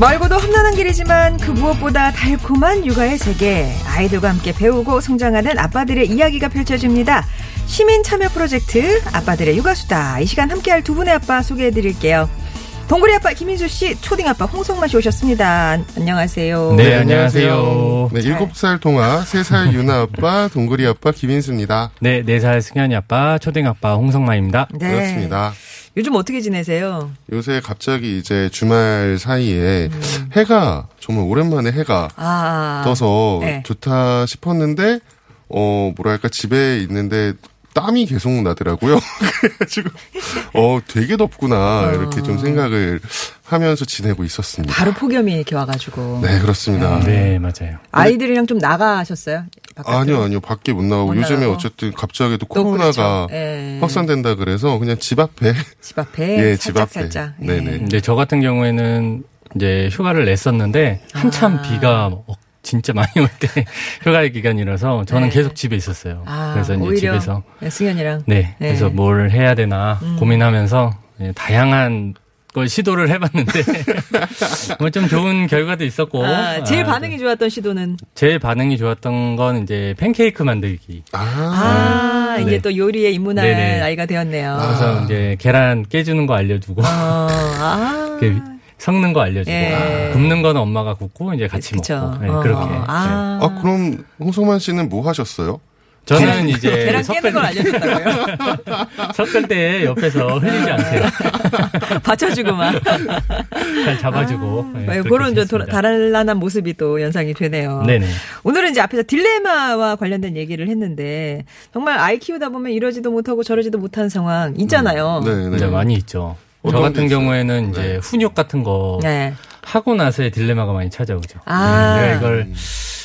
멀고도 험난한 길이지만 그 무엇보다 달콤한 육아의 세계. 아이들과 함께 배우고 성장하는 아빠들의 이야기가 펼쳐집니다. 시민 참여 프로젝트 아빠들의 육아수다. 이 시간 함께할 두 분의 아빠 소개해 드릴게요. 동굴이 아빠 김인수 씨, 초딩 아빠 홍성만 씨 오셨습니다. 안녕하세요. 네, 안녕하세요. 네, 7살 동아, 3살 유나 아빠, 동그리 아빠 김인수입니다. 네, 4살 승현이 아빠, 초딩 아빠 홍성만입니다. 네. 그렇습니다. 요즘 어떻게 지내세요? 요새 갑자기 이제 주말 사이에 해가 정말 오랜만에 해가 아. 떠서 네. 좋다 싶었는데 어 뭐랄까 집에 있는데 땀이 계속 나더라고요. 그래가지고 어 되게 덥구나 이렇게 좀 생각을 하면서 지내고 있었습니다. 바로 폭염이 이렇게 와가지고. 네 그렇습니다. 네, 맞아요. 아이들이랑 좀 나가셨어요? 바깥으로? 아니요 아니요 밖에 못 나가고 못 요즘에 나가고. 어쨌든 갑자기 또또 코로나가 그렇죠. 예. 확산된다 그래서 그냥 집 앞에 집 앞에 예, 집 살짝 앞에. 살짝. 예. 네네. 근데 저 같은 경우에는 이제 휴가를 냈었는데 한참 아. 비가 어, 진짜 많이 올 때 휴가의 기간이라서 저는 네. 계속 집에 있었어요. 아, 그래서 이제 오히려 집에서 네, 승현이랑 네, 네. 그래서 뭘 해야 되나 음. 고민하면서 예, 다양한 걸 시도를 해봤는데 뭐 좀 좋은 결과도 있었고 아, 제일 아, 반응이 좋았던 시도는 제일 반응이 좋았던 건 이제 팬케이크 만들기. 아, 아, 네. 이제 또 요리에 입문할 네네. 나이가 되었네요. 그래서 이제 계란 깨주는 거 알려주고 어, 아. 섞는 거 알려주고 예. 굽는 거는 엄마가 굽고 이제 같이 그쵸. 먹고 네, 어, 그렇게. 아, 아 그럼 홍성만 씨는 뭐 하셨어요? 네. 저는 이제 계란 깨는 걸 알려줬다고요? 섞을 때 옆에서 흘리지 않게 받쳐주고만. 잘 잡아주고. 네, 네, 그렇게 그런 좀. 다란한 모습이 또 연상이 되네요. 네네. 오늘은 이제 앞에서 딜레마와 관련된 얘기를 했는데 정말 아이 키우다 보면 이러지도 못하고 저러지도 못하는 상황 있잖아요. 네, 네. 네, 많이 있죠. 저 같은? 경우에는 이제 네. 훈육 같은 거 네. 하고 나서의 딜레마가 많이 찾아오죠. 아. 네, 내가 이걸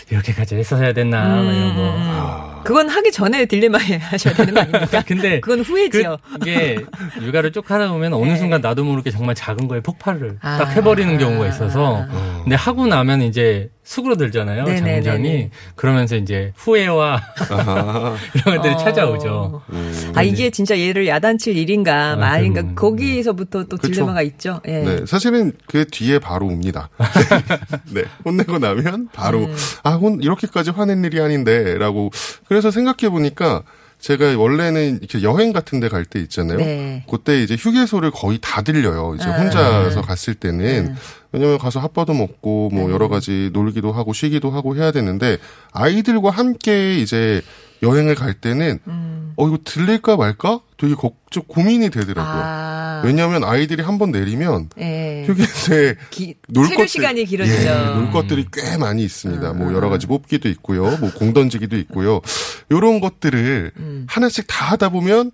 이렇게까지 했어야 됐나 뭐 이런 거. 음. 그건 하기 전에 딜레마에 하셔야 되는 거 아닙니까? 근데 그건 후회지요. 그, 이게 육아를 쭉 하다 보면 어느 순간 나도 모르게 정말 작은 거에 폭발을 아. 딱 해버리는 경우가 있어서 근데 하고 나면 이제 수그러들잖아요 네네네네. 장전이 그러면서 이제 후회와 아하. 이런 것들이 어. 찾아오죠. 음. 아 이게 진짜 얘를 야단칠 일인가 아, 말인가 그럼요. 거기서부터 또 그쵸. 딜레마가 있죠. 예. 네, 사실은 그 뒤에 바로 옵니다. 네, 혼내고 나면 바로 음. 아, 혼 이렇게까지 화낸 일이 아닌데라고 그래서 생각해 보니까 제가 원래는 이렇게 여행 같은 데 갈 때 있잖아요. 네. 그때 이제 휴게소를 거의 다 들려요. 이제 아. 혼자서 갔을 때는 네. 왜냐면 가서 핫바도 먹고 뭐 여러 가지 놀기도 하고 쉬기도 하고 해야 되는데 아이들과 함께 이제 여행을 갈 때는 음. 어 이거 들릴까 말까 되게 걱정 고민이 되더라고요. 아. 왜냐하면 아이들이 한 번 내리면 예. 휴게소에 기, 놀 것들- 시간이 길어지죠. 예, 놀 것들이 꽤 많이 있습니다. 뭐 아. 여러 가지 뽑기도 있고요, 뭐 공 던지기도 있고요. 요런 것들을 음. 하나씩 다 하다 보면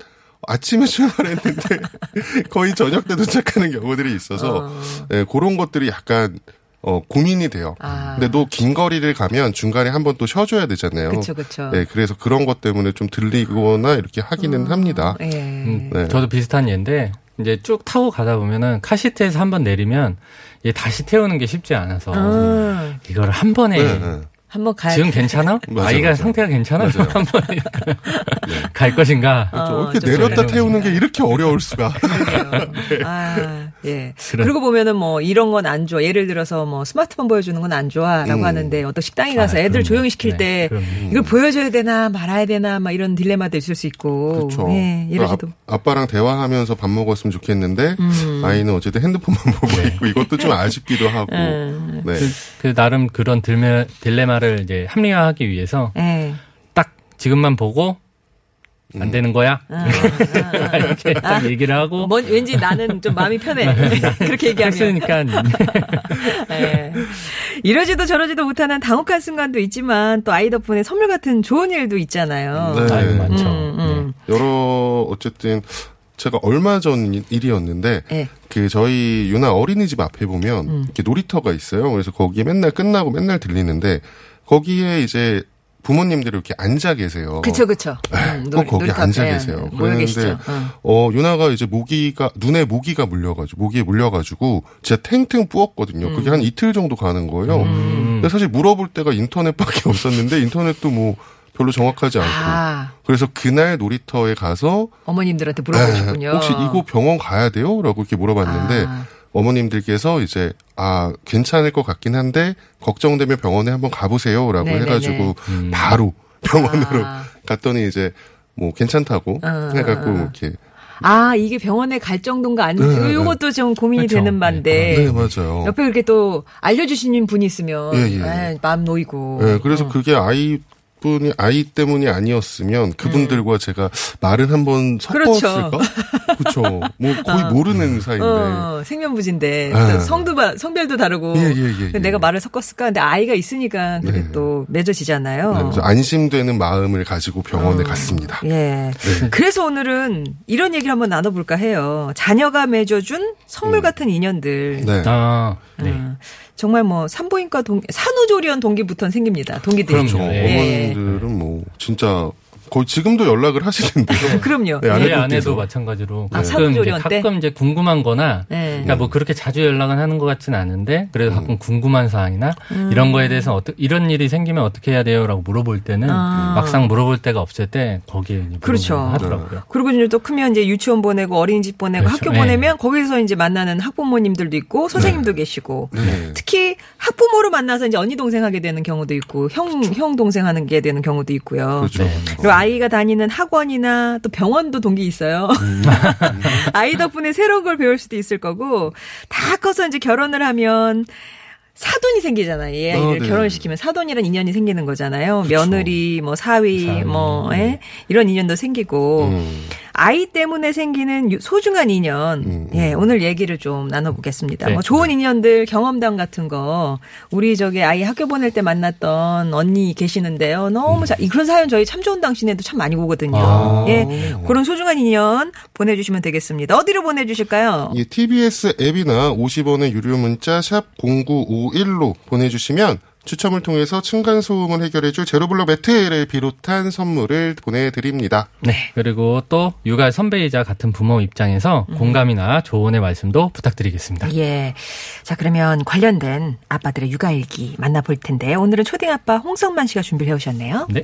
아침에 출발했는데 거의 저녁 때 도착하는 경우들이 있어서 어. 예, 그런 것들이 약간 어, 고민이 돼요. 아. 근데 또 긴 거리를 가면 중간에 한 번 또 쉬어줘야 되잖아요. 그쵸, 그쵸. 예, 그래서 그런 것 때문에 좀 들리거나 이렇게 하기는 합니다. 예. 음, 네. 저도 비슷한 예인데 이제 쭉 타고 가다 보면은 카시트에서 한 번 내리면 얘 다시 태우는 게 쉽지 않아서 아, 이걸 한 번에 네, 네. 한번 가야 지금 괜찮아? 맞아, 아이가 맞아. 상태가 괜찮아? 맞아요. 한 번에 갈 것인가? 어, 저 이렇게 좀 내렸다 그래요. 태우는 게 이렇게 어려울 수가. 아, 예. 그런- 그러고 보면은 뭐 이런 건 안 좋아. 예를 들어서 뭐 스마트폰 보여주는 건 안 좋아라고 음. 하는데 어떤 식당에 가서 아, 애들. 조용히 시킬 네, 때 그럼요. 이걸 보여줘야 되나 말아야 되나 막 이런 딜레마도 있을 수 있고. 그렇죠. 예, 이러지도. 아, 아빠랑 대화하면서 밥 먹었으면 좋겠는데 음. 아이는 어쨌든 핸드폰만 보고 있고 이것도 좀 아쉽기도 하고. 음. 네. 그, 그 나름 그런 딜레, 딜레마를 이제 합리화하기 위해서 예. 딱 지금만 보고 안 되는 거야? 아, 이렇게 딱 얘기를 하고 뭔, 왠지 나는 좀 마음이 편해. 그렇게 얘기하면. 했으니까 예. 이러지도 저러지도 못하는 당혹한 순간도 있지만 또 아이 덕분에 선물 같은 좋은 일도 있잖아요. 네. 아유 많죠. 음, 음. 여러 어쨌든 제가 얼마 전 일이었는데 예. 그 저희 유나 어린이집 앞에 보면 음. 이렇게 놀이터가 있어요. 그래서 거기에 맨날 끝나고 맨날 들리는데 거기에 이제 부모님들이 이렇게 앉아 계세요. 그쵸, 그쵸. 음, 꼭 거기 놀이터 앉아 앞에 계세요. 그랬는데 계시죠. 어. 어 유나가 이제 모기가 눈에 모기가 물려가지고 모기에 물려가지고 진짜 탱탱 부었거든요. 그게 음. 한 이틀 정도 가는 거예요. 음. 근데 사실 물어볼 때가 인터넷밖에 없었는데 인터넷도 뭐 별로 정확하지 않고 아, 그래서 그날 놀이터에 가서 어머님들한테 에, 물어보셨군요. 혹시 이거 병원 가야 돼요? 라고 이렇게 물어봤는데 아. 어머님들께서 이제 아 괜찮을 것 같긴 한데 걱정되면 병원에 한번 가보세요라고 네네네. 해가지고 음. 바로 병원으로 아. 갔더니 이제 뭐 괜찮다고 어, 해갖고. 이렇게 아, 이게 병원에 갈 정도인가 안, 네, 네. 요것도 좀 고민이 그렇죠. 되는 반데. 네 맞아요. 옆에 이렇게 또 알려주시는 분이 있으면 예, 예. 에, 마음 놓이고. 네, 그래서 어. 그게 아이 분이 아이 때문이 아니었으면 그분들과 제가 말을 한번 음. 섞었을까? 그렇죠. 뭐 거의 모르는 사이인데. 어, 생면부진데 아. 또 성도 바- 성별도 다르고 예, 예, 예, 예. 내가 말을 섞었을까? 근데 아이가 있으니까 그게 네. 또 맺어지잖아요. 네, 그래서 안심되는 마음을 가지고 병원에 갔습니다. 예. 네. 그래서 오늘은 이런 얘기를 한번 나눠볼까 해요. 자녀가 맺어준 선물 같은 인연들. 네. 아, 네. 어, 정말 뭐 산부인과 동 산후조리원 동기부터는 생깁니다. 동기들이. 그럼요. 예. 어머님들은 뭐 진짜 거의 지금도 연락을 하시는데요. 그럼요. 네, 제 아내분께서. 아내도 마찬가지로 아, 가끔 이제? 가끔 이제 궁금한거나 네. 그러니까 뭐 그렇게 자주 연락은 하는 것 같지는 않은데 그래도 가끔 궁금한 사항이나 음. 이런 거에 대해서 어떠, 이런 일이 생기면 어떻게 해야 돼요라고 물어볼 때는 아. 막상 물어볼 데가 없을 때 거기에 그렇죠. 하더라고요. 그리고 이제 또 크면 이제 유치원 보내고 어린이집 보내고 그렇죠. 학교 네. 보내면 거기서 이제 만나는 학부모님들도 있고 선생님도 계시고 네. 특히 학부모로 만나서 이제 언니 동생 하게 되는 경우도 있고 형 형 동생 하는 게 되는 경우도 있고요. 그렇죠. 네. 그리고 아이가 다니는 학원이나 또 병원도 동기 있어요. 음. 아이 덕분에 새로운 걸 배울 수도 있을 거고 다 커서 이제 결혼을 하면 사돈이 생기잖아요. 얘 아이를 어, 네. 결혼시키면 사돈이란 인연이 생기는 거잖아요. 며느리, 뭐 사위, 사위. 뭐 예? 이런 인연도 생기고 음. 아이 때문에 생기는 유- 소중한 인연. 음, 예, 오늘 얘기를 좀 나눠보겠습니다. 네. 뭐 좋은 인연들 경험담 같은 거 우리 저기 아이 학교 보낼 때 만났던 언니 계시는데요. 너무 잘, 이 그런 사연 저희 참 좋은 당신에도 참 많이 오거든요. 아. 예, 그런 소중한 인연 보내주시면 되겠습니다. 어디로 보내주실까요? 이 TBS 앱이나 50원의 유료 문자 샵 0951로 보내주시면 추첨을 통해서 층간 소음을 해결해줄 제로블럭 매트를 비롯한 선물을 보내드립니다. 네. 그리고 또 육아 선배이자 같은 부모 입장에서 음. 공감이나 조언의 말씀도 부탁드리겠습니다. 예. 자, 그러면 관련된 아빠들의 육아 일기 만나볼 텐데 오늘은 초딩 아빠 홍성만 씨가 준비를 해오셨네요. 네.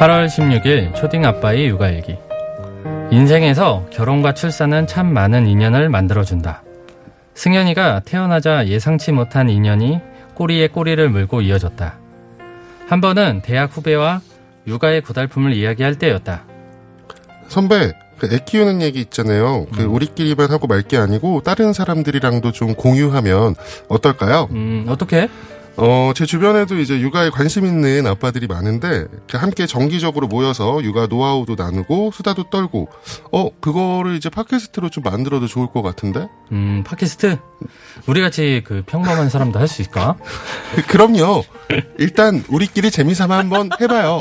(8월 16일) 초딩 아빠의 육아일기 인생에서 결혼과 출산은 참 많은 인연을 만들어준다 승현이가 태어나자 예상치 못한 인연이 꼬리에 꼬리를 물고 이어졌다 한 번은 대학 후배와 육아의 고달픔을 이야기할 때였다 선배, 그애 키우는 얘기 있잖아요. 그 음. 우리끼리만 하고 말 게 아니고 다른 사람들이랑도 좀 공유하면 어떨까요? 음 어떻게 어, 제 주변에도 이제 육아에 관심 있는 아빠들이 많은데 함께 정기적으로 모여서 육아 노하우도 나누고 수다도 떨고 어, 그거를 이제 팟캐스트로 좀 만들어도 좋을 것 같은데? 음, 팟캐스트? 우리 같이 그 평범한 사람도 할 수 있을까? 그, 그럼요. 일단 우리끼리 재미삼아 한번 해봐요.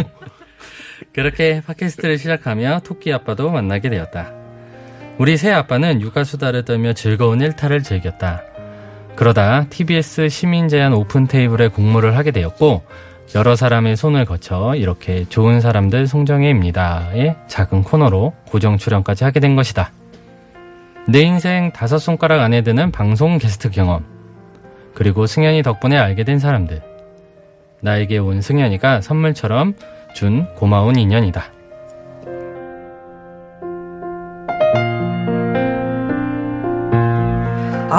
그렇게 팟캐스트를 시작하며 토끼 아빠도 만나게 되었다. 우리 새 아빠는 육아 수다를 떨며 즐거운 일탈을 즐겼다. 그러다 TBS 시민 제한 오픈 테이블에 공모를 하게 되었고 여러 사람의 손을 거쳐 이렇게 좋은 사람들 송정혜입니다의 작은 코너로 고정 출연까지 하게 된 것이다. 내 인생 다섯 손가락 안에 드는 방송 게스트 경험. 그리고 승현이 덕분에 알게 된 사람들. 나에게 온 승현이가 선물처럼 준 고마운 인연이다.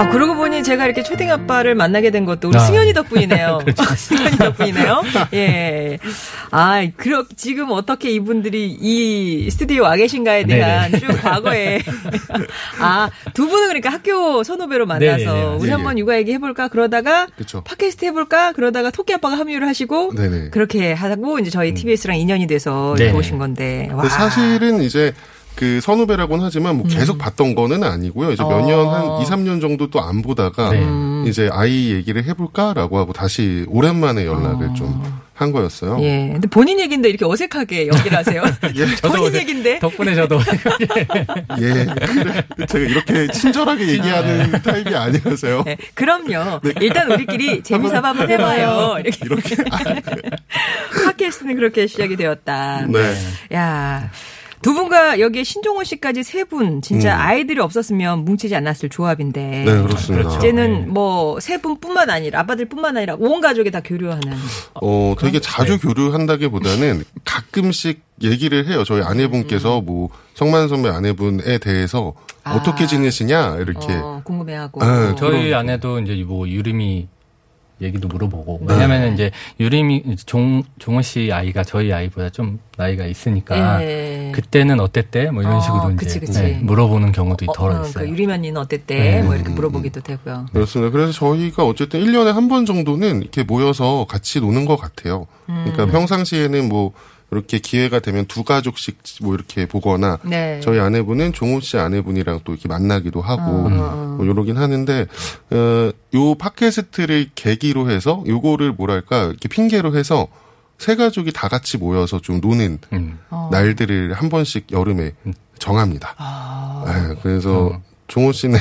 아, 그러고 보니 제가 이렇게 초딩 아빠를 만나게 된 것도 우리 아. 승현이 덕분이네요. 승현이 덕분이네요. 예. 아, 그러, 지금 어떻게 이분들이 이 스튜디오 와 계신가에 대한 쭉 과거에. 아, 두 분은 그러니까 학교 선후배로 만나서 네네네. 우리 예, 한번 예. 육아 얘기 해볼까? 그러다가 그쵸. 팟캐스트 해볼까? 그러다가 토끼 아빠가 합류를 하시고 네네. 그렇게 하고 이제 저희 TBS랑 인연이 돼서 네네. 이렇게 오신 건데. 와. 사실은 이제 그 선후배라고는 하지만 뭐 계속 봤던 거는 아니고요. 이제 몇 음. 어. 년, 한 2, 3년 정도 또 안 보다가 네. 이제 아이 얘기를 해볼까라고 하고 다시 오랜만에 연락을 좀한 거였어요. 아. 예. 근데 본인 얘기인데 이렇게 어색하게 연기를 하세요. 본인 어색- 얘기인데. 덕분에 저도 예. 그래. 제가 이렇게 친절하게 얘기하는 타입이 아니라서요. 네, 그럼요. 일단 우리끼리 재미삼아 한번 해봐요. 이렇게. 이렇게. 팟캐스트는 그렇게 시작이 되었다. 네. 야. 두 분과 여기에 신종호 씨까지 세 분, 진짜 아이들이 없었으면 뭉치지 않았을 조합인데. 음. 네, 그렇습니다. 그렇죠. 이제는 뭐세 분뿐만 아니라 아빠들뿐만 아니라 온 가족이 다 교류하는. 어, 되게 자주 교류한다기보다는 가끔씩 얘기를 해요. 저희 아내분께서 뭐 성만 선배 아내분에 대해서 어떻게 지내시냐 이렇게. 어, 궁금해하고. 네, 저희 아내도 이제 뭐 유림이 얘기도 물어보고 왜냐면 은 이제 유림이 종 종호 씨 아이가 저희 아이보다 좀 나이가 있으니까 예. 그때는 어땠대 뭐 이런 어, 식으로 그치, 이제 그치. 네, 물어보는 경우도 어, 덜어 어, 있어요. 그 유리면이는 어땠대? 네. 뭐 이렇게 물어보기도 되고요. 그렇습니다. 그래서 저희가 어쨌든 1년에 한 번 정도는 이렇게 모여서 같이 노는 것 같아요. 그러니까 음. 평상시에는 뭐 이렇게 기회가 되면 두 가족씩 뭐 이렇게 보거나 네. 저희 아내분은 종호 씨 아내분이랑 또 이렇게 만나기도 하고 어, 뭐 요러긴 하는데 어, 요 팟캐스트를 계기로 해서 요거를 뭐랄까 이렇게 핑계로 해서 세 가족이 다 같이 모여서 좀 노는 음. 어. 날들을 한 번씩 여름에 정합니다. 아. 네, 그래서 종호 씨네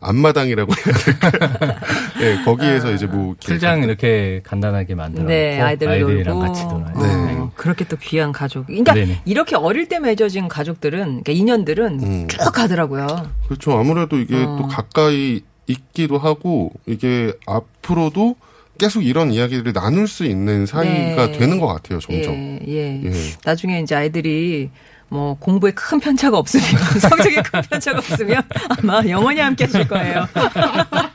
앞마당이라고 해야 될까요? 네, 거기에서 이제 뭐 풀장 이렇게 간단하게 만들어 네, 아이들 아이들이랑 놀고. 같이 놀아요. 네. 어, 그렇게 또 귀한 가족. 그러니까 네네. 이렇게 어릴 때 맺어진 가족들은, 그러니까 인연들은 음. 쭉 가더라고요. 그렇죠. 아무래도 이게 어. 또 가까이 있기도 하고 이게 앞으로도 계속 이런 이야기들을 나눌 수 있는 사이가 네. 되는 것 같아요. 점점. 예, 예. 예. 나중에 이제 아이들이 뭐 공부에 큰 편차가 없으면 성적에 큰 편차가 없으면 아마 영원히 함께 하실 거예요.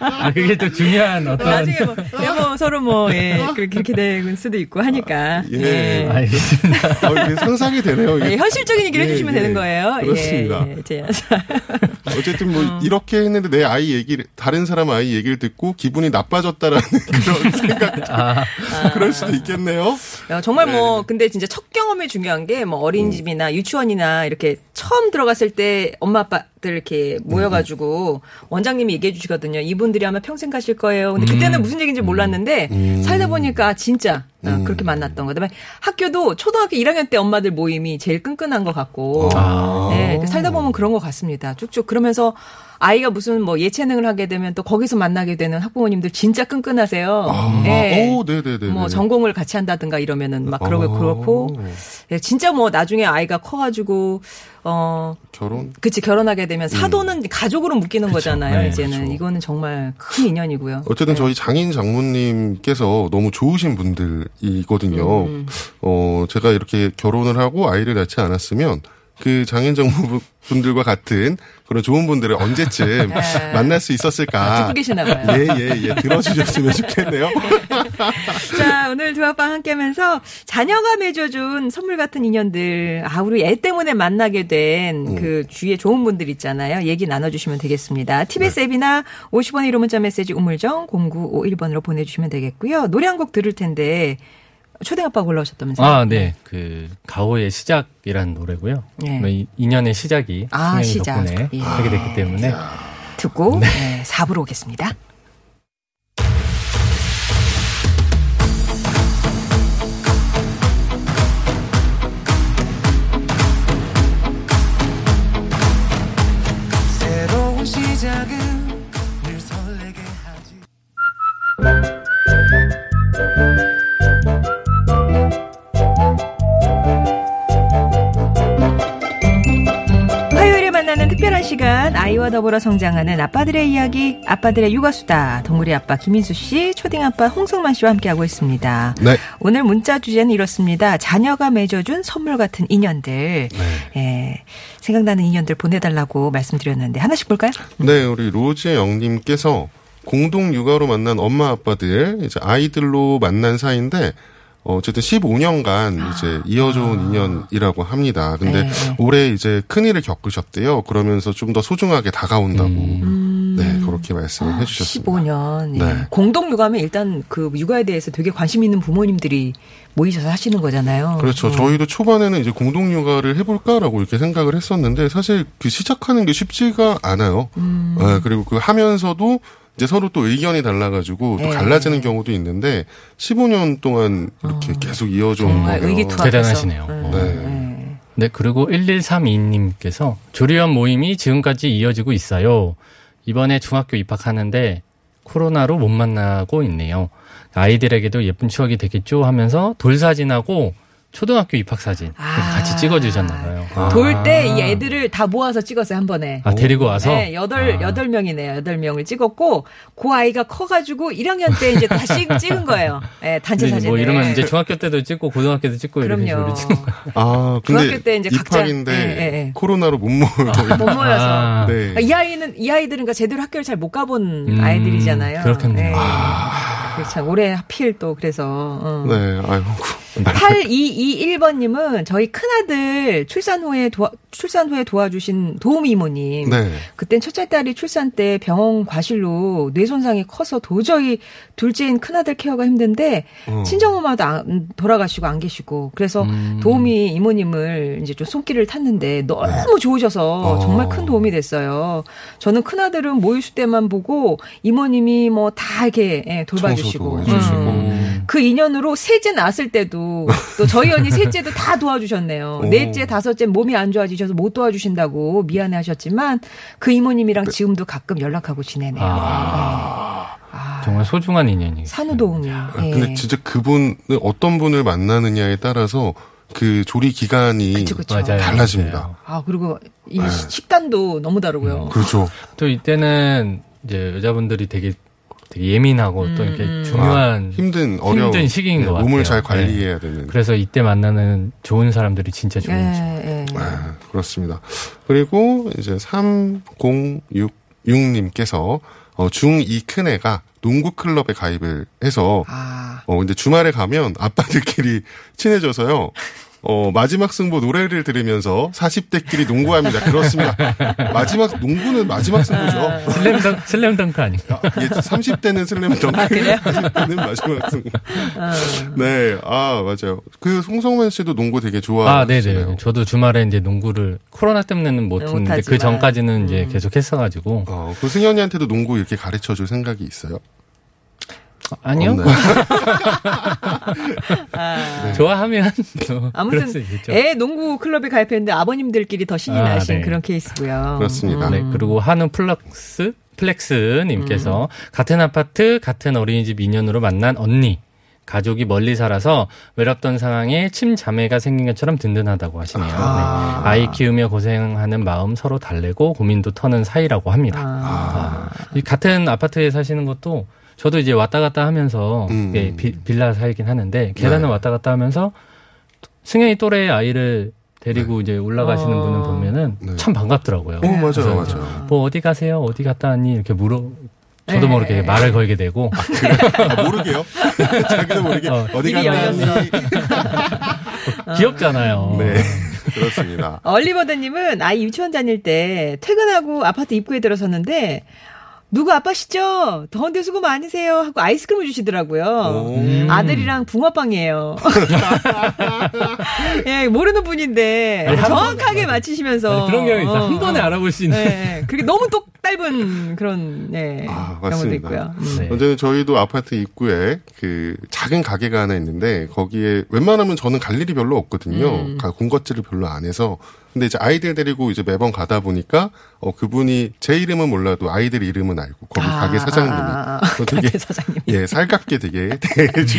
아, 그게 또 중요한 어떤 나중에 뭐, 예, 뭐 서로 뭐 예, 그렇게 그렇게 될 수도 있고 하니까. 예. 예. 알겠습니다. 어, 이게 상상이 되네요. 이게. 예, 현실적인 얘기를 예, 해주시면 예. 되는 거예요. 그렇습니다. 예, 예. 제- 어쨌든 뭐 이렇게 했는데 내 아이 얘기를 다른 사람 아이 얘기를 듣고 기분이 나빠졌다라는 그런 생각 아, 그럴 수도 있겠네요. 야, 정말 뭐 네. 근데 진짜 첫 경험이 중요한 게뭐 음. 어린이집이나 유치원이나 이렇게 처음 들어갔을 때 엄마 아빠 들 이렇게 모여가지고 음. 원장님이 얘기해 주시거든요. 이분들이 아마 평생 가실 거예요. 근데 그때는 무슨 얘기인지 몰랐는데 음. 살다 보니까 진짜 어, 그렇게 만났던 거. 그다음에 학교도 초등학교 1학년 때 엄마들 모임이 제일 끈끈한 것 같고. 아. 네, 살다 보면 그런 것 같습니다. 쭉쭉 그러면서 아이가 무슨 뭐 예체능을 하게 되면 또 거기서 만나게 되는 학부모님들 진짜 끈끈하세요. 아, 네. 오, 네네네. 뭐 전공을 같이 한다든가 이러면은 막 그러고 아. 그렇고 예, 진짜 뭐 나중에 아이가 커가지고 어 결혼. 그치 결혼하게 되면 사도는 가족으로 묶이는 거잖아요 네, 이제는 그쵸. 이거는 정말 큰 인연이고요. 어쨌든 저희 장인 장모님께서 너무 좋으신 분들이거든요. 음. 어, 제가 이렇게 결혼을 하고 아이를 낳지 않았으면 그 장인 장모분들과 같은 그런 좋은 분들을 언제쯤 만날 수 있었을까. 듣고 계시나 봐요. 예, 예, 예. 들어주셨으면 좋겠네요. 자, 오늘 두 아빠 함께 하면서 자녀가 맺어준 선물 같은 인연들, 아, 우리 애 때문에 만나게 된그 주위에 좋은 분들 있잖아요. 얘기 나눠주시면 되겠습니다. TBS 앱이나 50원의 1호 문자 메시지 우물정 0951번으로 보내주시면 되겠고요. 노래 한 곡 들을 텐데, 초등아빠 골라오셨다면서요? 아, 네. 그 가오의 시작이라는 노래고요. 네. 뭐이 인연의 시작이 아, 시작. 덕분에 예. 하게 됐기 때문에 듣고, 네, 4부로 오겠습니다. 더불어 성장하는 아빠들의 이야기, 아빠들의 육아수다. 동물의 아빠 김인수 씨, 초딩 아빠 홍성만 씨와 함께하고 있습니다. 네. 오늘 문자 주제는 이렇습니다. 자녀가 맺어준 선물 같은 인연들. 예, 생각나는 인연들 보내달라고 말씀드렸는데 하나씩 볼까요? 네, 우리 로즈 영님께서 공동 육아로 만난 엄마 아빠들 이제 아이들로 만난 사이인데 어, 어쨌든 15년간 이제 이어져온 인연이라고 합니다. 근데 아. 네, 네. 올해 이제 큰 일을 겪으셨대요. 그러면서 좀 더 소중하게 다가온다고 네 그렇게 말씀을 해주셨습니다. 15년. 예. 네. 공동 육아면 일단 그 육아에 대해서 되게 관심 있는 부모님들이 모이셔서 하시는 거잖아요. 그렇죠. 음. 저희도 초반에는 이제 공동 육아를 해볼까라고 이렇게 생각을 했었는데 사실 그 시작하는 게 쉽지가 않아요. 음. 예, 그리고 그 하면서도 이제 서로 또 의견이 달라가지고 또 네. 갈라지는 경우도 있는데 15년 동안 이렇게 계속 이어져 온 어. 의기투합해서. 대단하시네요. 음, 네. 음. 네, 그리고 1132님께서 조리원 모임이 지금까지 이어지고 있어요. 이번에 중학교 입학하는데 코로나로 못 만나고 있네요. 아이들에게도 예쁜 추억이 되겠죠 하면서 돌 사진하고 초등학교 입학 사진 아. 같이 찍어주셨나 봐요. 아. 돌때 이 애들을 다 모아서 찍었어요, 한 번에. 아, 데리고 와서? 네, 여덟, 아. 여덟 명이네요. 여덟 명을 찍었고, 그 아이가 커가지고 1학년 때 이제 다시 찍은 거예요. 네, 단체 사진. 뭐 이러면 이제 중학교 때도 찍고 고등학교 때도 찍고 그럼요. 아 근데 중학교 때 이제 각자- 입학인데 예, 예, 예. 코로나로 못 모여. 못 모여서. 아. 네. 이 아이는, 이 아이들은 그러니까 제대로 학교를 잘 못 가본 음, 아이들이잖아요. 그렇겠네요. 그참 올해 하필 또 그래서. 어. 네, 아이고. 8221번님은 저희 큰아들 출산 후에 도와, 출산 후에 도와주신 도우미 이모님. 네. 그땐 첫째 딸이 출산 때 병원 과실로 뇌 손상이 커서 도저히 둘째인 큰아들 케어가 힘든데 어. 친정엄마도 안, 돌아가시고 안 계시고 그래서 음. 도우미 이모님을 이제 좀 손길을 탔는데 너무 좋으셔서 어. 정말 큰 도움이 됐어요. 저는 큰아들은 모유수 때만 보고 이모님이 뭐 다 이렇게 예, 돌봐주시고. 음. 그 인연으로 셋째 낳았을 때도 또 저희 언니 셋째도 다 도와주셨네요. 오. 넷째, 다섯째 몸이 안 좋아지셔서 못 도와주신다고 미안해 하셨지만 그 이모님이랑 지금도 가끔 연락하고 지내네요. 아. 네. 아, 정말 소중한 인연이. 산후도우미. 아, 예. 근데 진짜 그분을 어떤 분을 만나느냐에 따라서 그 조리 기간이 그쵸, 그쵸. 달라집니다. 아 그리고 이 식단도 너무 다르고요. 그렇죠. 또 이때는 이제 여자분들이 되게 되게 예민하고 또 이렇게 음. 중요한 아, 힘든 어려운 힘든 시기인 네, 것 몸을 같아요. 잘 관리해야 되는. 그래서 이때 만나는 좋은 사람들이 진짜 좋은 거죠. 예, 예. 아, 그렇습니다. 그리고 이제 3066님께서 어, 중2 큰애가 농구 클럽에 가입을 해서 아, 어 근데 주말에 가면 아빠들끼리 친해져서요. 어 마지막 승부 노래를 들으면서 40대끼리 농구합니다. 그렇습니다. 마지막 농구는 마지막 승부죠. 슬램덩, 슬램덩크 아닌가? 이게 30대는 슬램 덩크, 40대는 마지막 승부. 네, 아 맞아요. 그 송성만 씨도 농구 되게 아, 좋아하시네요. 네네. 저도 주말에 이제 농구를 코로나 때문에는 못 네, 했는데 그. 전까지는 이제 계속 했어가지고 어, 그 승현이한테도 농구 이렇게 가르쳐 줄 생각이 있어요? 아니요. 아. 좋아하면 또 그럴 수 아무튼. 애 농구 클럽에 가입했는데 아버님들끼리 더 신이 아, 나신 네. 그런 케이스고요. 그렇습니다. 네, 그리고 한우 플럭스 플렉스님께서 음. 같은 아파트 같은 어린이집 인연으로 만난 언니 가족이 멀리 살아서 외롭던 상황에 친자매가 생긴 것처럼 든든하다고 하시네요. 아. 네. 아이 키우며 고생하는 마음 서로 달래고 고민도 터는 사이라고 합니다. 아. 이 같은 아파트에 사시는 것도 저도 이제 왔다 갔다 하면서 음. 비- 빌라 살긴 하는데 계단을 네. 왔다 갔다 하면서 승현이 또래 아이를 데리고 이제 올라가시는 어. 분을 보면은 네. 참 반갑더라고요. 어, 맞아요, 맞아요. 뭐 어디 가세요? 어디 갔다 왔니? 이렇게 물어 저도 네. 모르게 말을 걸게 되고 아, 모르게요? 자기도 모르게 어, 어, 디 갔니? 귀엽잖아요. 네, 그렇습니다. 얼리버드님은 아이 유치원 다닐 때 퇴근하고 아파트 입구에 들어섰는데 누구 아빠시죠? 더운데 수고 많으세요 하고 아이스크림을 주시더라고요. 오. 음. 아들이랑 붕어빵이에요. 예, 모르는 분인데 아니, 한 정확하게 번- 맞히시면서 아니, 그런 경우 있어. 어, 한 번에 알아볼 수 있는. 네, 그게 너무 똑 짧은 그런 네, 아, 경우도 맞습니다. 있고요. 음. 네. 언제는 저희도 아파트 입구에 그 작은 가게가 하나 있는데 거기에 웬만하면 저는 갈 일이 별로 없거든요. 음. 가- 군것질을 별로 안 해서. 근데 이제 아이들 데리고 이제 매번 가다 보니까 어 그분이 제 이름은 몰라도 아이들 이름은 건 알고 거기 가게 사장님이 아, 아, 또 되게 가게 사장님. 예 살갑게 되게 대해주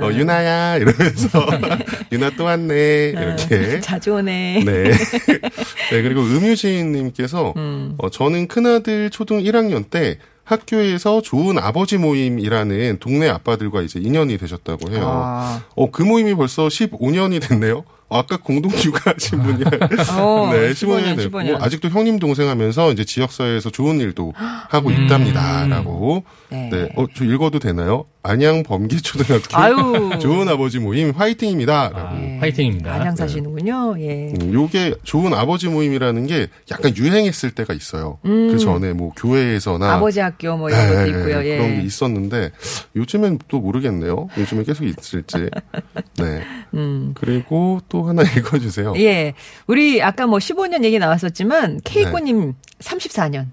어, 유나야 이러면서 유나 또 왔네 이렇게 자주 오네. 네. 네, 그리고 음유시인님께서, 음. 어, 저는 큰아들 초등 1학년 때 학교에서 좋은 아버지 모임이라는 동네 아빠들과 이제 인연이 되셨다고 해요. 아. 어, 그 모임이 벌써 15년이 됐네요. 어, 아까 공동 육아하신 분이 어, 네, 15년, 15년이 됐고 15년. 아직도 형님 동생 하면서 이제 지역사회에서 좋은 일도 하고 있답니다라고. 네. 네. 어, 저 읽어도 되나요? 안양 범기초등학교 아유. 좋은 아버지 모임 화이팅입니다라고. 아, 예. 화이팅입니다. 안양 사시는군요. 예. 음, 요게 좋은 아버지 모임이라는 게 약간 유행했을 때가 있어요. 그 전에 뭐 교회에서나 음. 아버지 학교 뭐 이런 예, 것도 예, 있고요. 예. 그런 게 있었는데 요즘엔 또 모르겠네요. 요즘에 계속 있을지. 네. 그리고 또 하나 읽어주세요. 음. 예. 우리 아까 뭐 15년 얘기 나왔었지만 케이코님 34년.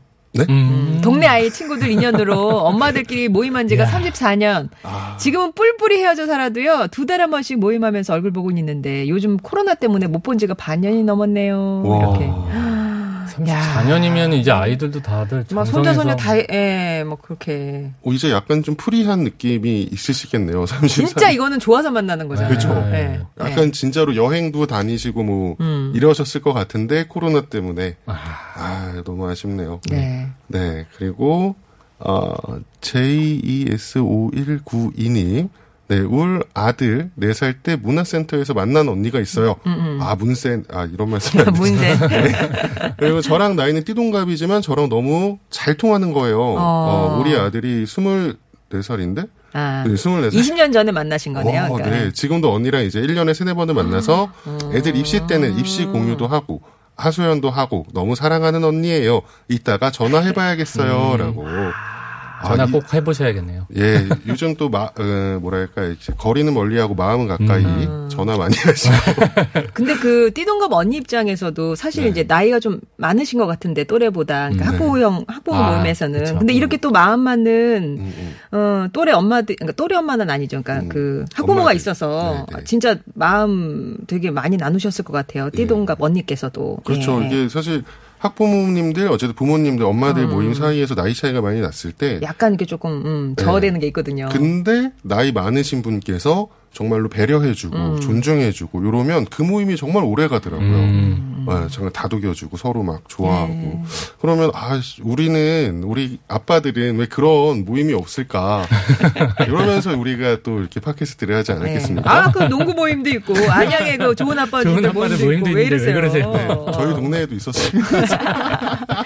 음. 동네 아이 친구들 인연으로 엄마들끼리 모임한 지가 34년. 아. 지금은 뿔뿔이 헤어져 살아도요. 두달한 번씩 모임하면서 얼굴 보고 있는데 요즘 코로나 때문에 못 본 지가 반년이 넘었네요. 와. 이렇게. 34년이면 이제 아이들도 다들 막 손자 손녀 다 예, 뭐 그렇게. 어, 이제 약간 좀 프리한 느낌이 있으시겠네요. 30살. 진짜 이거는 좋아서 만나는 거잖아요. 그렇죠. 예. 약간 진짜로 여행도 다니시고 뭐 음. 이러셨을 것 같은데 코로나 때문에 아, 너무 아쉽네요. 네. 네, 그리고 어, JES5192님 네, 울 아들 4살 때 문화센터에서 만난 언니가 있어요. 아, 문센, 아, 이런 말씀 안 되죠. 문제. 그리고 저랑 나이는 띠동갑이지만 저랑 너무 잘 통하는 거예요. 어, 우리 아들이 24살인데? 아. 네, 24살. 20년 전에 만나신 거네요. 어, 그러니까. 음. 네. 지금도 언니랑 이제 1년에 세네 번을 만나서 애들 입시 때는 입시 공유도 하고 하소연도 하고 너무 사랑하는 언니예요. 이따가 전화해봐야겠어요. 라고. 전화 아, 이- 꼭 해보셔야겠네요. 예, 요즘 또 마, 어, 뭐랄까, 이제 거리는 멀리하고 마음은 가까이 음. 전화 많이 하시고. 근데 그 띠동갑 언니 입장에서도 사실 네. 이제 나이가 좀 많으신 것 같은데 또래보다 그러니까 음, 학부형 학부모 아, 모임에서는 그쵸. 근데 이렇게 또 마음 맞는 음, 음. 어 또래 엄마들 그러니까 또래 엄마는 아니죠 그러니까 음, 그 학부모가 엄마들. 있어서 네, 네. 진짜 마음 되게 많이 나누셨을 것 같아요 띠동갑 언니께서도 그렇죠. 예. 이게 사실 학부모님들, 어쨌든 부모님들, 엄마들 모임 사이에서 나이 차이가 많이 났을 때. 약간 이렇게 조금 음, 네. 저어되는 게 있거든요. 근데 나이 많으신 분께서 정말로 배려해주고 음. 존중해주고 이러면 그 모임이 정말 오래 가더라고요. 음. 네, 정말 다독여주고 서로 막 좋아하고 네. 그러면 아 씨, 우리는 우리 아빠들은 왜 그런 모임이 없을까 이러면서 우리가 또 이렇게 팟캐스트를 하지 네. 않았겠습니까? 아, 그 농구 모임도 있고 안양에 그 좋은 아빠들 좋은 모임도, 아빠들 모임도 있고 왜 있는데 왜 이러세요? 그러세요? 네, 저희 동네에도 있었습니다.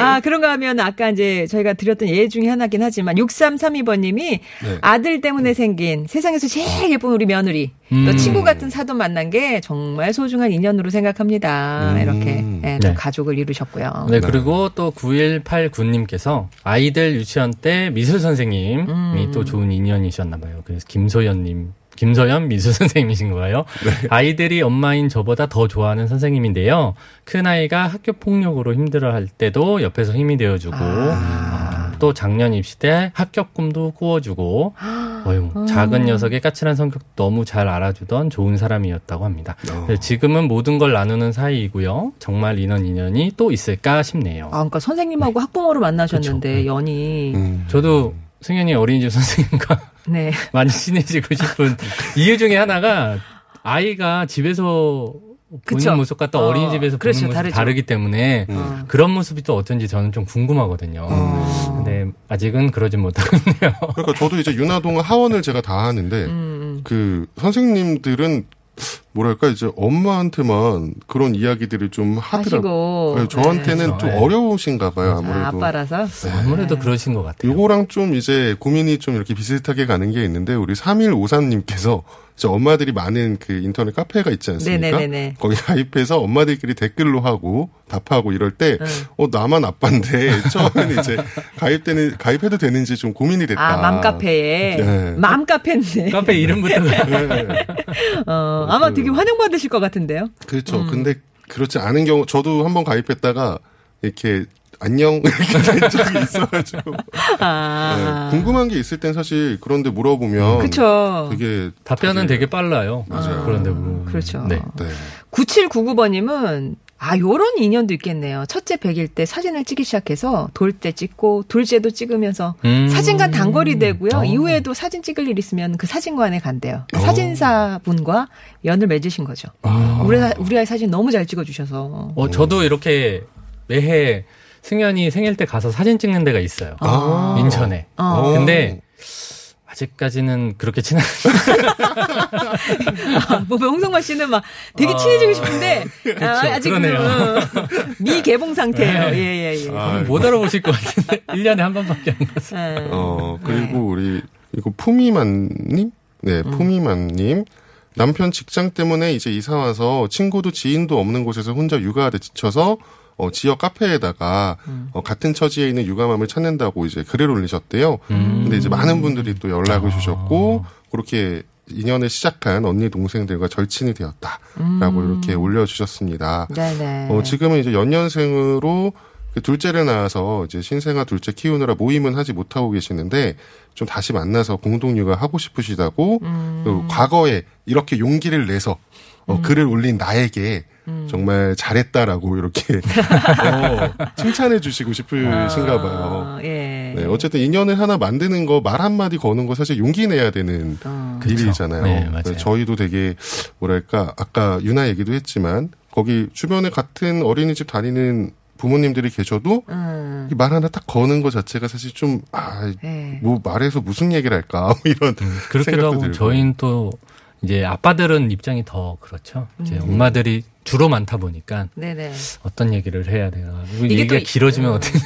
아, 그런가 하면 아까 이제 저희가 드렸던 예 중에 하나긴 하지만 6332번님이 네. 아들 때문에 생긴 세상에서 제일 예쁜 우리 며느리 또 음. 친구 같은 사돈 만난 게 정말 소중한 인연으로 생각합니다. 음. 이렇게 예, 또 네. 가족을 이루셨고요. 네, 그리고 또 9189님께서 아이들 유치원 때 미술 선생님이 음. 또 좋은 인연이셨나 봐요. 그래서 김소연님, 김소연 미술 선생님이신 거예요. 아이들이 엄마인 저보다 더 좋아하는 선생님인데요. 큰 아이가 학교 폭력으로 힘들어할 때도 옆에서 힘이 되어주고 아, 또 작년 입시 때 합격 꿈도 꾸어주고 어휴, 작은 녀석의 까칠한 성격 너무 잘 알아주던 좋은 사람이었다고 합니다. 그래서 지금은 모든 걸 나누는 사이이고요. 정말 이런 인연이 또 있을까 싶네요. 아, 그러니까 선생님하고 학부모로 만나셨는데 그쵸. 연이 음. 저도 승현이 어린이집 선생님과 네. 많이 친해지고 싶은 이유 중에 하나가 아이가 집에서 보는 그쵸. 모습과 또 어, 어린이집에서 그렇죠. 보는 모습이 다르죠. 다르기 때문에 음. 그런 모습이 또 어쩐지 저는 좀 궁금하거든요. 근데 아직은 그러진 못하고 있네요. 그러니까 저도 이제 윤아동 하원을 제가 다 하는데 음, 그 선생님들은 뭐랄까 이제 엄마한테만 그런 이야기들을 좀 하더라고요. 네, 저한테는 그렇죠. 좀 네. 어려우신가 봐요. 아, 아무래도. 아 빠라서 아무래도 그러신 것 같아요. 요거랑 좀 이제 고민이 좀 이렇게 비슷하게 가는 게 있는데 우리 3153님께서 저 엄마들이 많은 그 인터넷 카페가 있지 않습니까? 네네네네. 거기 가입해서 엄마들끼리 댓글로 하고 답하고 이럴 때, 응. 어, 나만 아빠인데, 처음에는 이제 가입되는, 가입해도 되는지 좀 고민이 됐다. 아, 맘카페에 네. 맘카페인데. 카페 이름부터 네. 어, 아마 되게 환영받으실 것 같은데요. 그렇죠. 음. 근데 그렇지 않은 경우, 저도 한번 가입했다가 이렇게 안녕 이렇게 된 적이 있어가지고 아. 네, 궁금한 게 있을 땐 사실 그런데 물어보면 그쵸. 되게 답변은 되게 빨라요. 맞아요. 그런데 뭐 그렇죠. 네. 네. 9799번님은 아, 요런 인연도 있겠네요. 첫째 100일 때 사진을 찍기 시작해서 돌 때 찍고 둘째도 찍으면서 음. 사진관 단골이 되고요. 어. 이후에도 사진 찍을 일 있으면 그 사진관에 간대요. 사진사 분과 연을 맺으신 거죠. 우리, 사- 우리 아이 사진 너무 잘 찍어 주셔서. 어, 저도 이렇게 매해 승현이 생일 때 가서 사진 찍는 데가 있어요. 아. 인천에. 어. 근데 아직까지는 그렇게 친한 보면 홍성만 씨는 막 되게 친해지고 싶은데 아, 아직 그러네요. 미개봉 상태예요. 예, 예, 예. 아, 못 알아보실 것 같은데 1년에 한 번밖에 안 가서. 예. 어, 그리고 우리, 이거 푸미만님? 네, 푸미만님. 남편 직장 때문에 이제 이사 와서 친구도 지인도 없는 곳에서 혼자 육아하다 지쳐서 어, 지역 카페에다가 어, 같은 처지에 있는 육아맘을 찾는다고 이제 글을 올리셨대요. 근데 이제 많은 분들이 또 연락을 주셨고 그렇게 인연을 시작한 언니 동생들과 절친이 되었다라고 이렇게 올려주셨습니다. 네네. 어, 지금은 이제 연년생으로 그 둘째를 낳아서 이제 신생아 둘째 키우느라 모임은 하지 못하고 계시는데 좀 다시 만나서 공동 육아하고 싶으시다고 그 과거에 이렇게 용기를 내서 어, 글을 올린 나에게 정말 잘했다라고 이렇게 어, 칭찬해 주시고 싶으신가 봐요. 어, 예. 네, 어쨌든 인연을 하나 만드는 거 말 한마디 거는 거 사실 용기 내야 되는 어. 일이잖아요. 네, 저희도 되게 뭐랄까 아까 유나 얘기도 했지만 거기 주변에 같은 어린이집 다니는 부모님들이 계셔도 음. 이말 하나 딱 거는 거 자체가 사실 좀 아, 네. 뭐 말해서 무슨 얘기를 할까 뭐 이런 그렇기도 생각도 하고 들고. 저희는 또 이제 아빠들은 입장이 더 그렇죠. 이제 엄마들이 주로 많다 보니까 네네. 어떤 얘기를 해야 되나. 얘기가 또- 길어지면 어떻게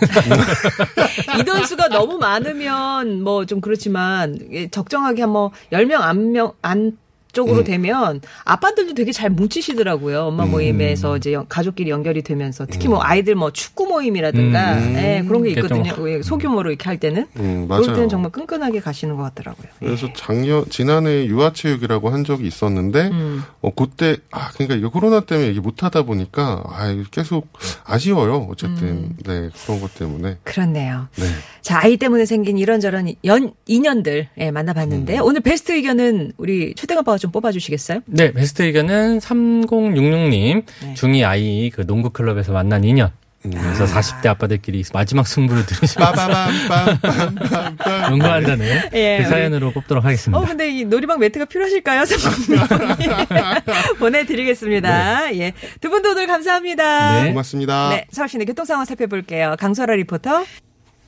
인원수가 너무 많으면 뭐 좀 그렇지만 예, 적정하게 한뭐 10명 안명 안 쪽으로 음. 되면 아빠들도 되게 잘 뭉치시더라고요. 엄마 음. 모임에서 이제 연- 가족끼리 연결이 되면서 특히 뭐 아이들 뭐 축구 모임이라든가 음. 예, 그런 게 있거든요. 예, 소규모로 이렇게 할 때는 음, 그럴. 때는 정말 끈끈하게 가시는 것 같더라고요. 그래서 작년 지난해 유아체육이라고 한 적이 있었는데 음. 어 그때 아 그러니까 이게 코로나 때문에 얘기 못 하다 보니까 아 계속 아쉬워요. 어쨌든 음. 네 그런 것 때문에 그렇네요. 네. 자, 아이 때문에 생긴 이런저런 연, 인연들, 예, 만나봤는데, 오늘 베스트 의견은 우리 초대가 아빠가 좀 뽑아주시겠어요? 네, 베스트 의견은 3066님 네. 중이 아이 그 농구 클럽에서 만난 인연. 그래서 40대 아빠들끼리 마지막 승부를 들으시면서 연구한다는 예, 그 사연으로 뽑도록 하겠습니다. 어, 근데 이 놀이방 매트가 필요하실까요? 보내드리겠습니다. 예. 두 분도 오늘 감사합니다. 네. 고맙습니다. 네, 서울 시내 교통 상황 살펴볼게요. 강설아 리포터.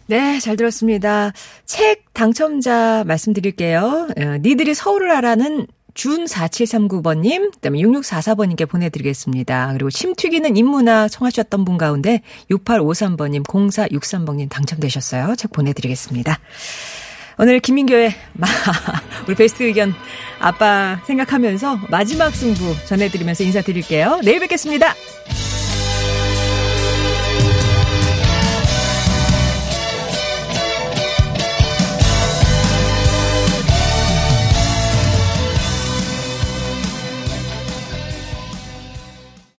네, 잘 들었습니다. 책 당첨자 말씀드릴게요. 어, 니들이 서울을 알아는 준4739번님, 그 다음에 6644번님께 보내드리겠습니다. 그리고 침 튀기는 인문화 청하셨던 분 가운데 6853번님, 0463번님 당첨되셨어요. 책 보내드리겠습니다. 오늘 김민교의 마, 우리 베스트 의견 아빠 생각하면서 마지막 승부 전해드리면서 인사드릴게요. 내일 뵙겠습니다.